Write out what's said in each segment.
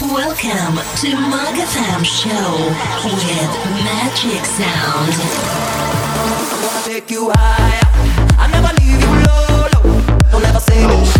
Welcome to Mug Show with Magic Sound. I'll take you. I'll never leave you low, low. Don't ever say no.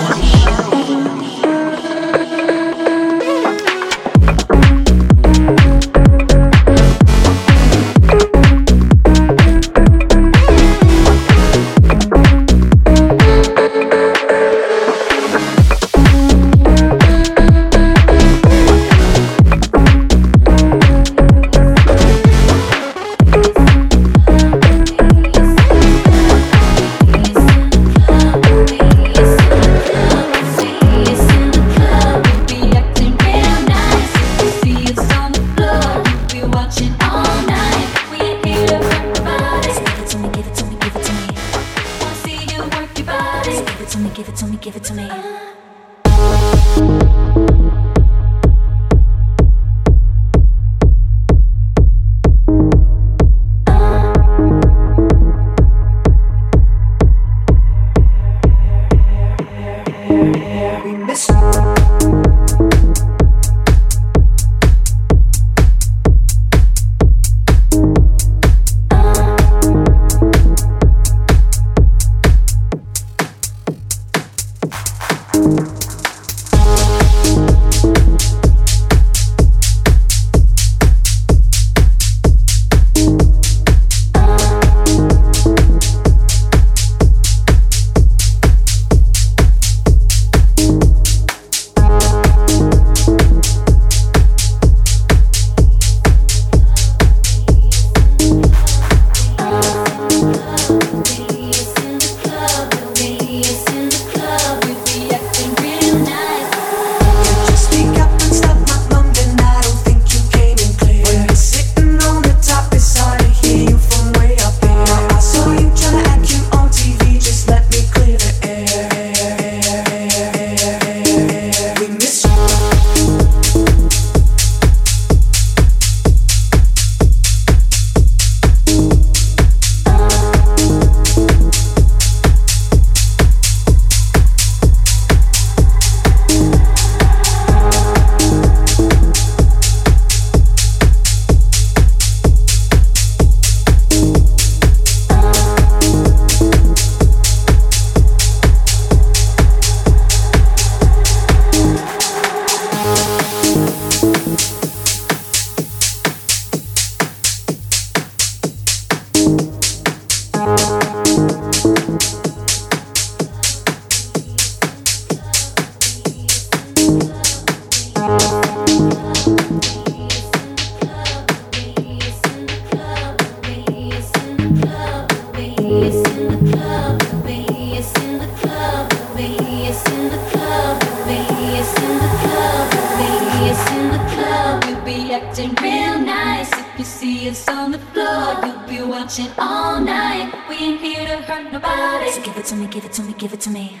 give it to me.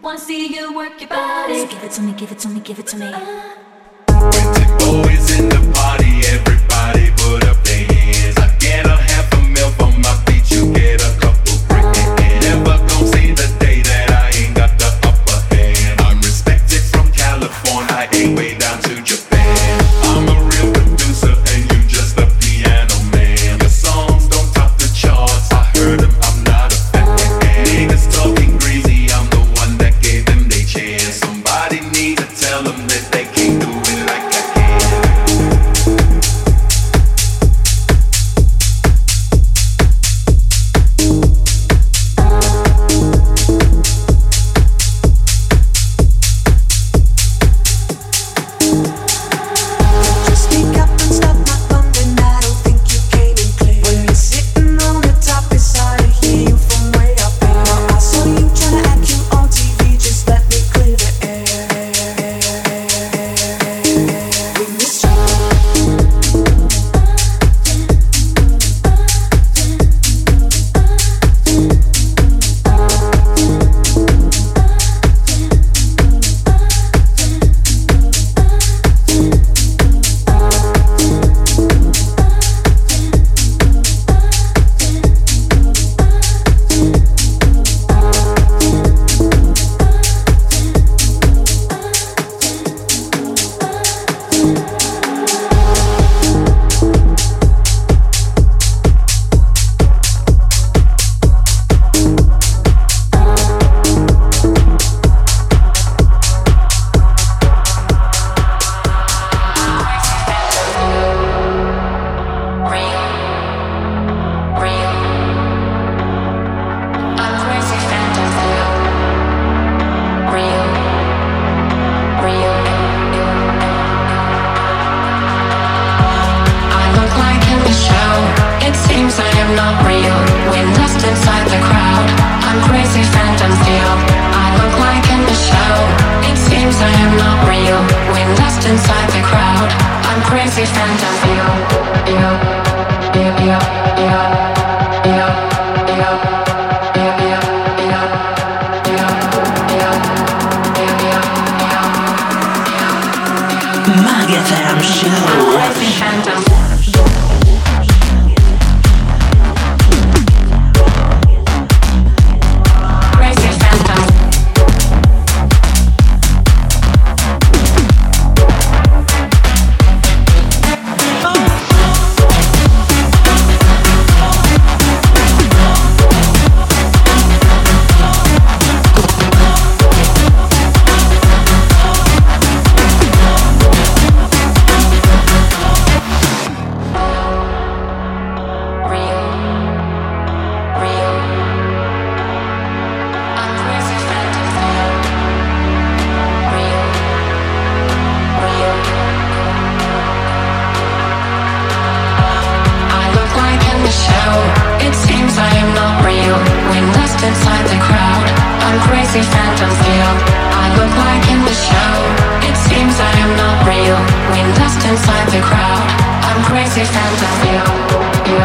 Wanna see you work your body. So give it to me, give it to me, give it to me. It's boys in the party, everybody put up.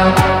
down.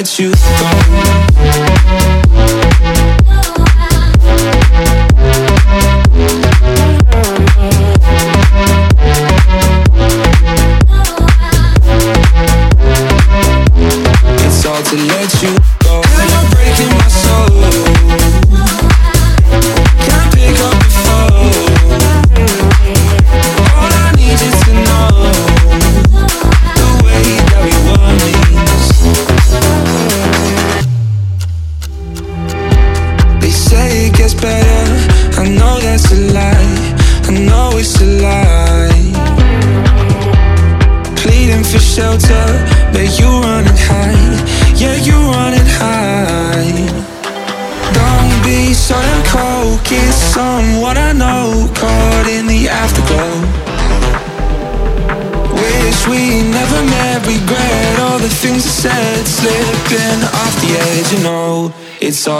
Let you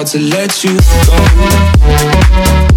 hard to let you go.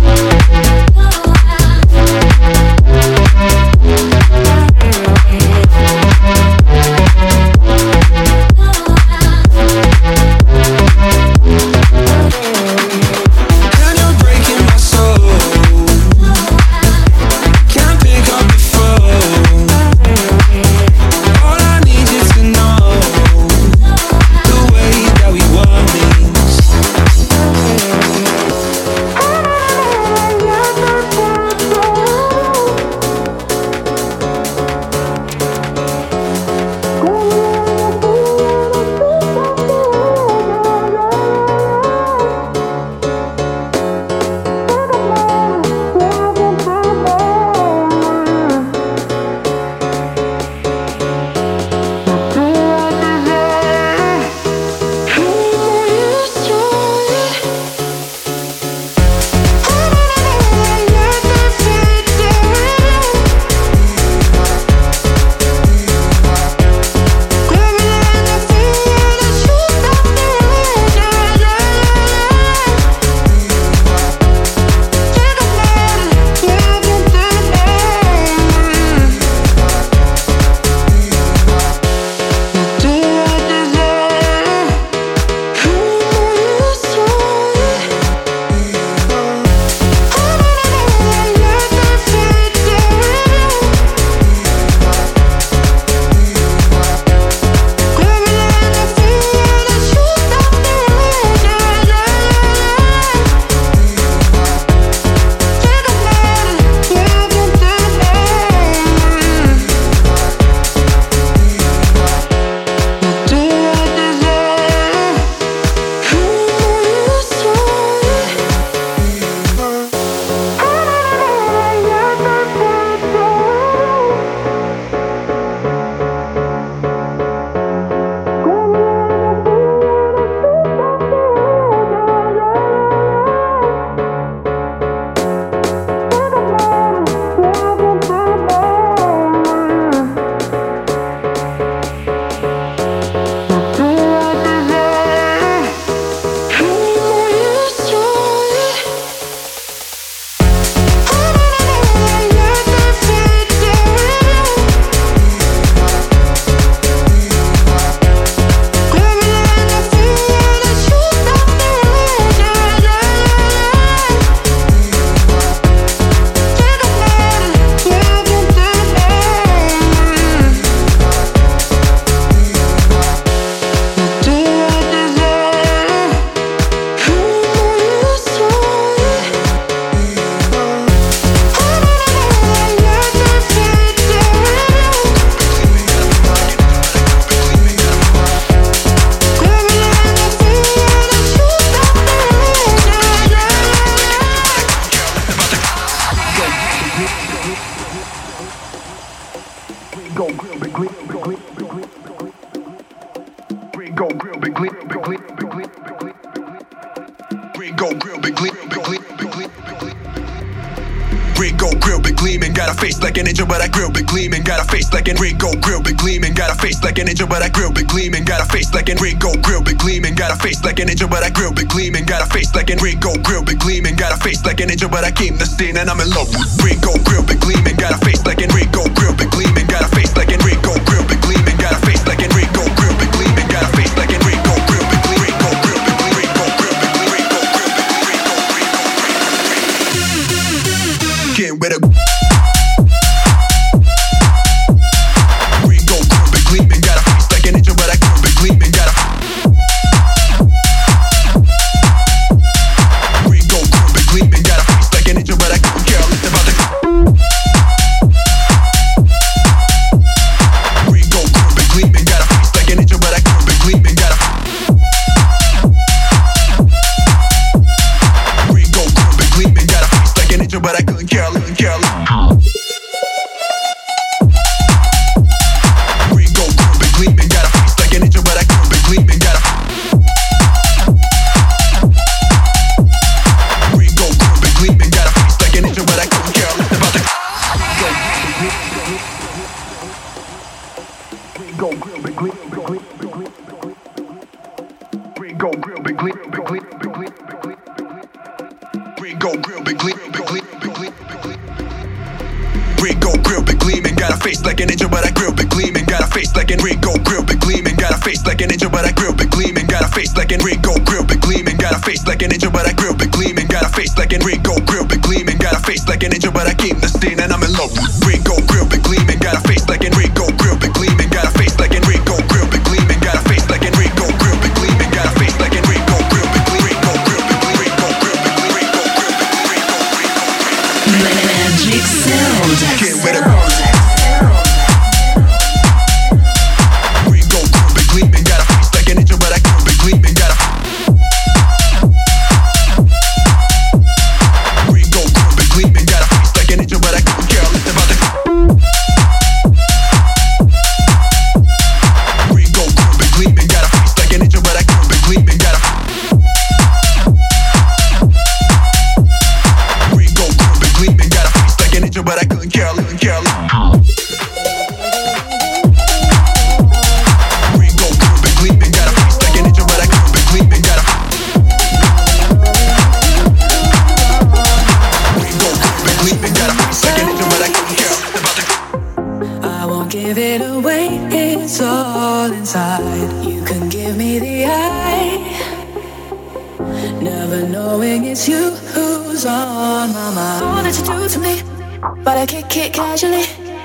angel, but I grill big gleaming. Got a face like an Ringo, grill big gleaming. Got a face like an angel, but I grill big gleaming. Got a face like an grill big gleaming. Got a face like an angel, but I came the scene and I'm in love with Ringo, grill big gleaming. Got a face like an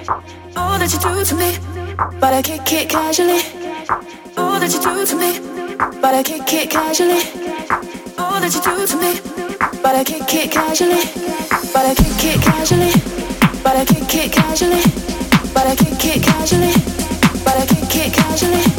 All that you do to me, but I kick it casually. All that you do to me, but I kick it casually. All that you do to me, but I kick it casually. But I kick it casually. But I kick it casually. But I kick it casually. But I kick it casually.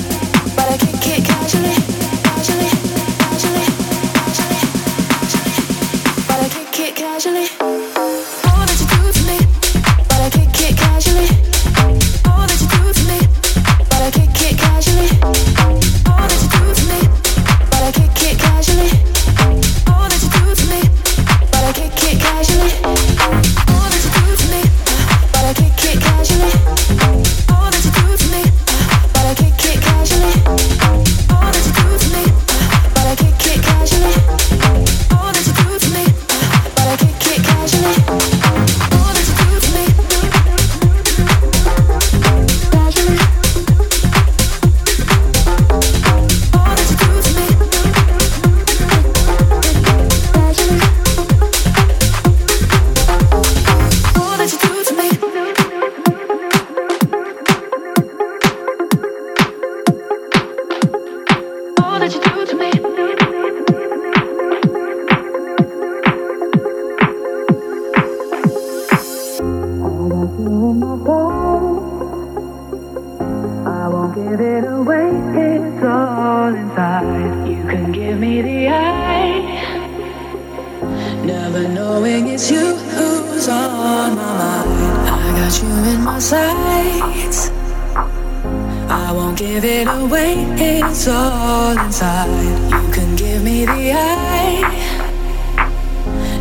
it's all inside. You can give me the eye.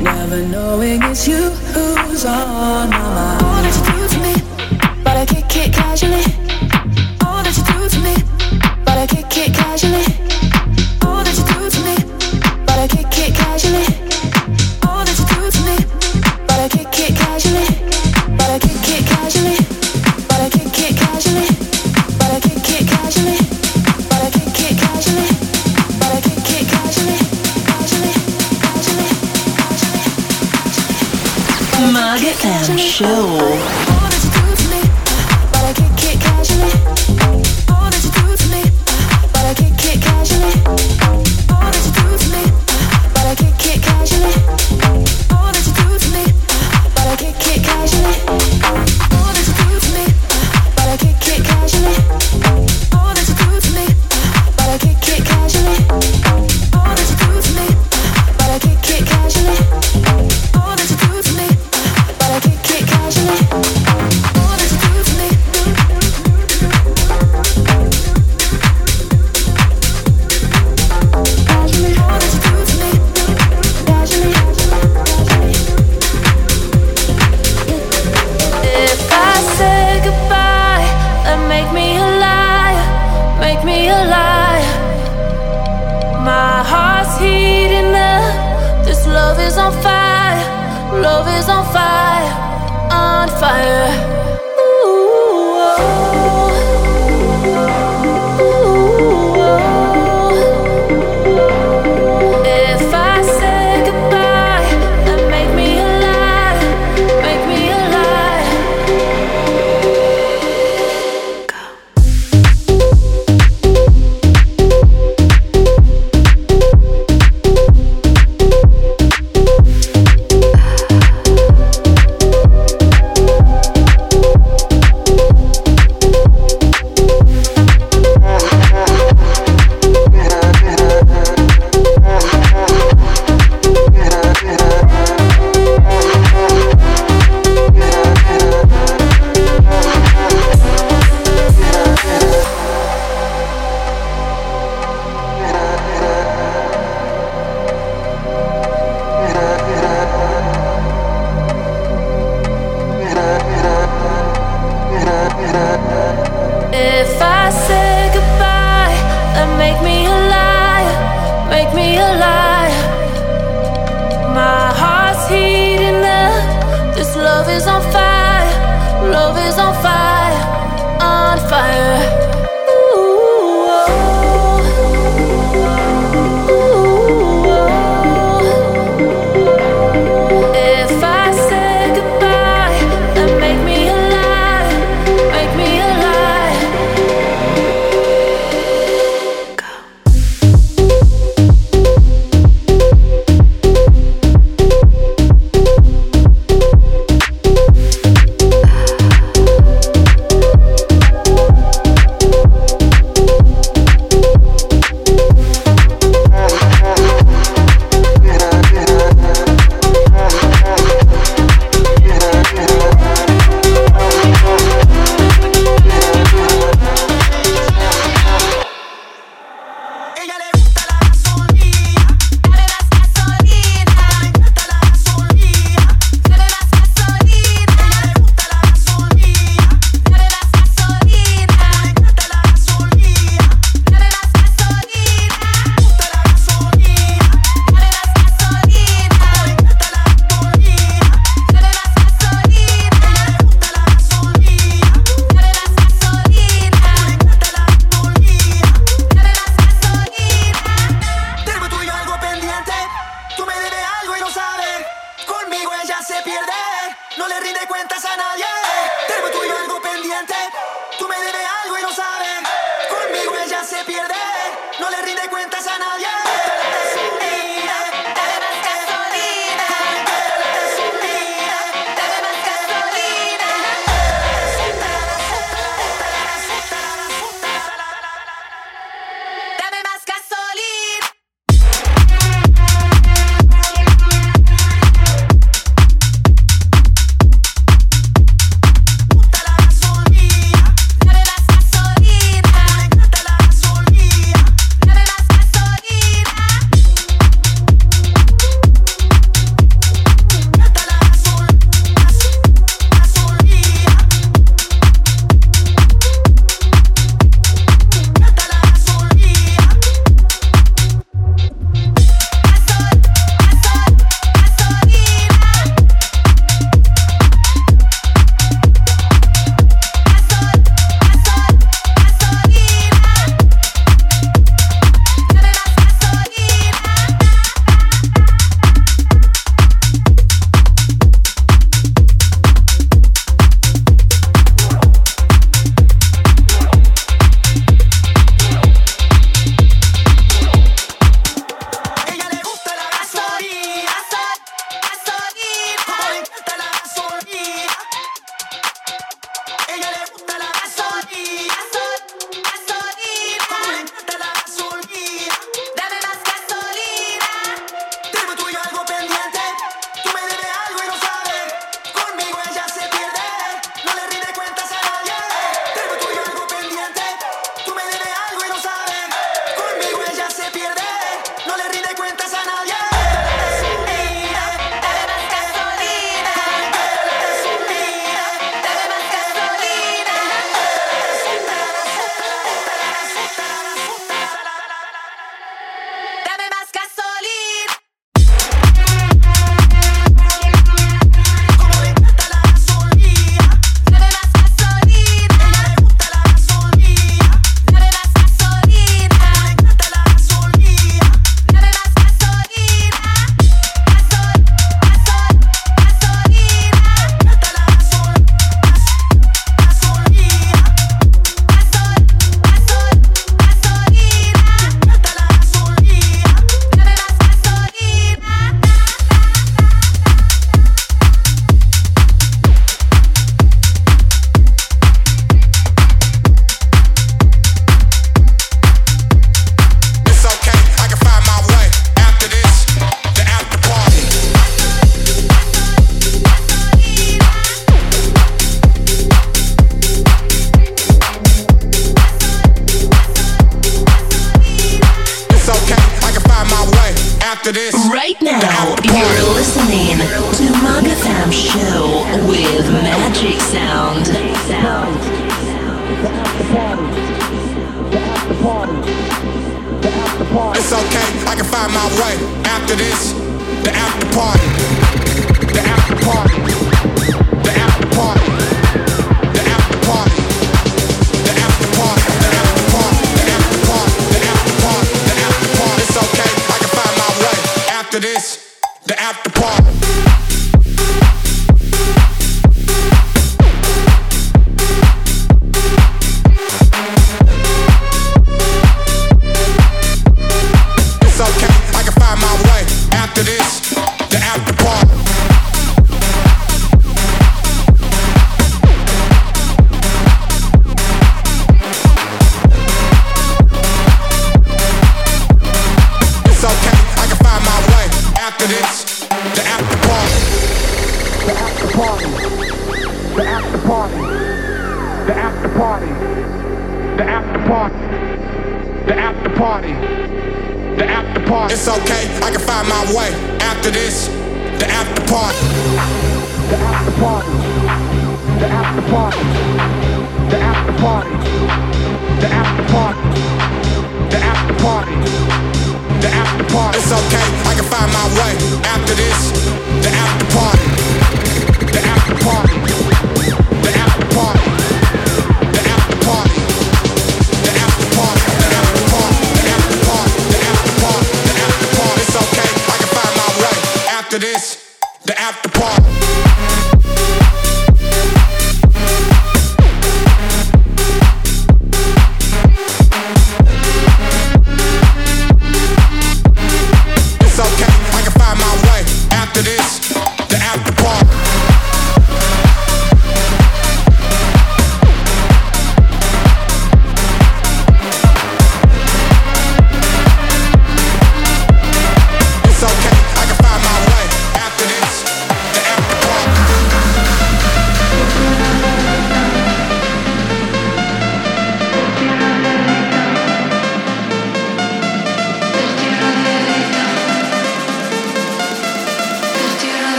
Never knowing it's you who's on my mind. All that you do to me, but I kick it casually. All that you do to me, but I kick it casually.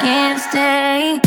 can't stay.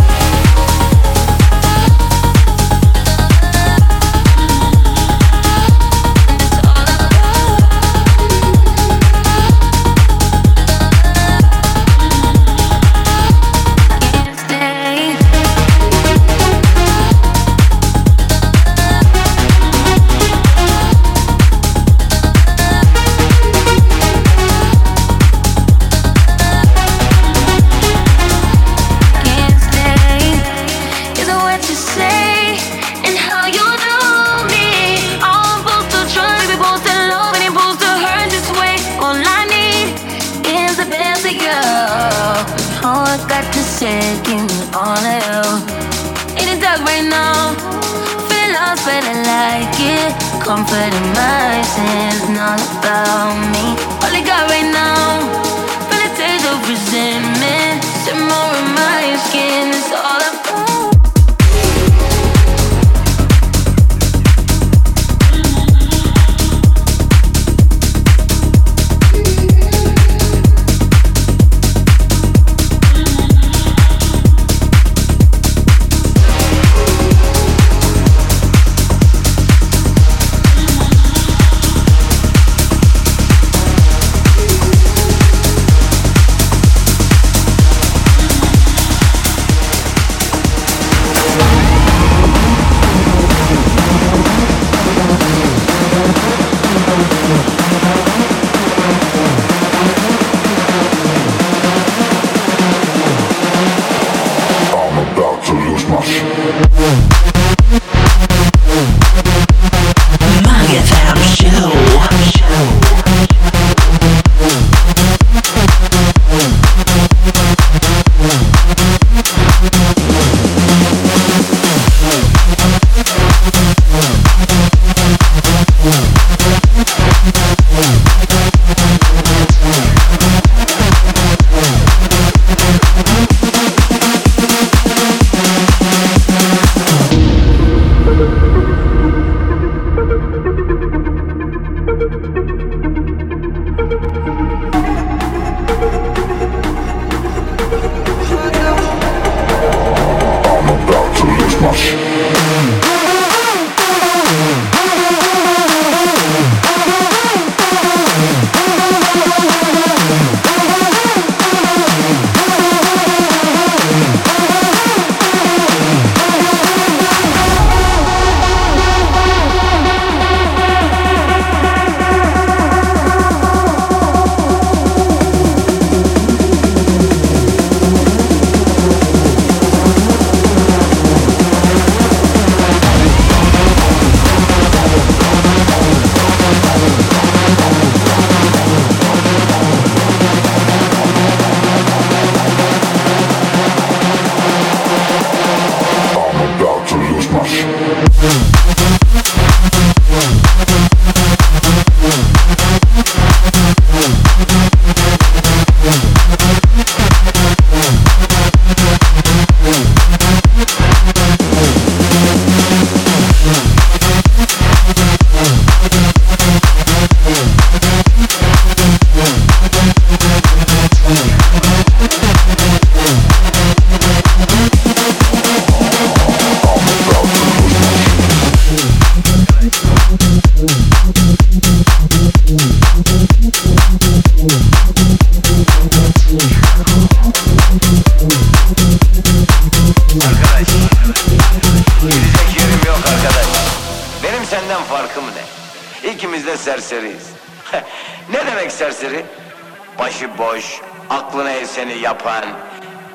seni yapan,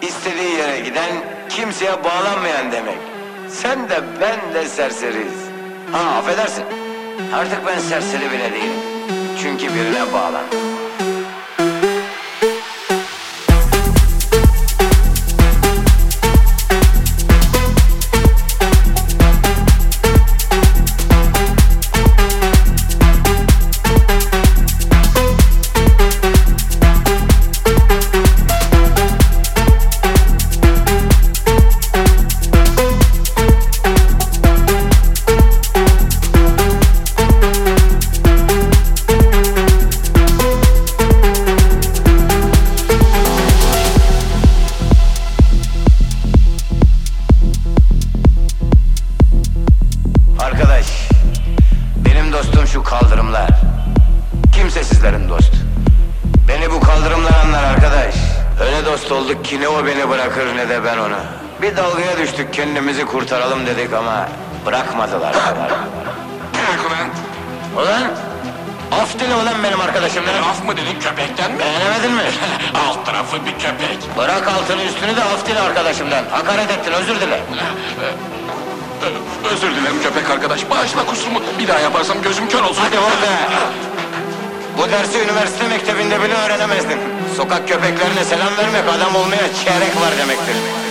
istediği yere giden, kimseye bağlanmayan demek. Sen de ben de serseriyiz. Ha affedersin. Artık ben serseri bile değilim. Çünkü birine bağlandım. bir köpek. Bırak altını üstünü de af arkadaşımdan. Hakaret ettin özür dile. Özür dilerim köpek arkadaş. Bağışla kusurumu. Bir daha yaparsam gözüm kör olsun. Hadi orada. Bu dersi üniversite mektebinde bile öğrenemezdin. Sokak köpeklerine selam vermek adam olmaya çeyrek var demektir.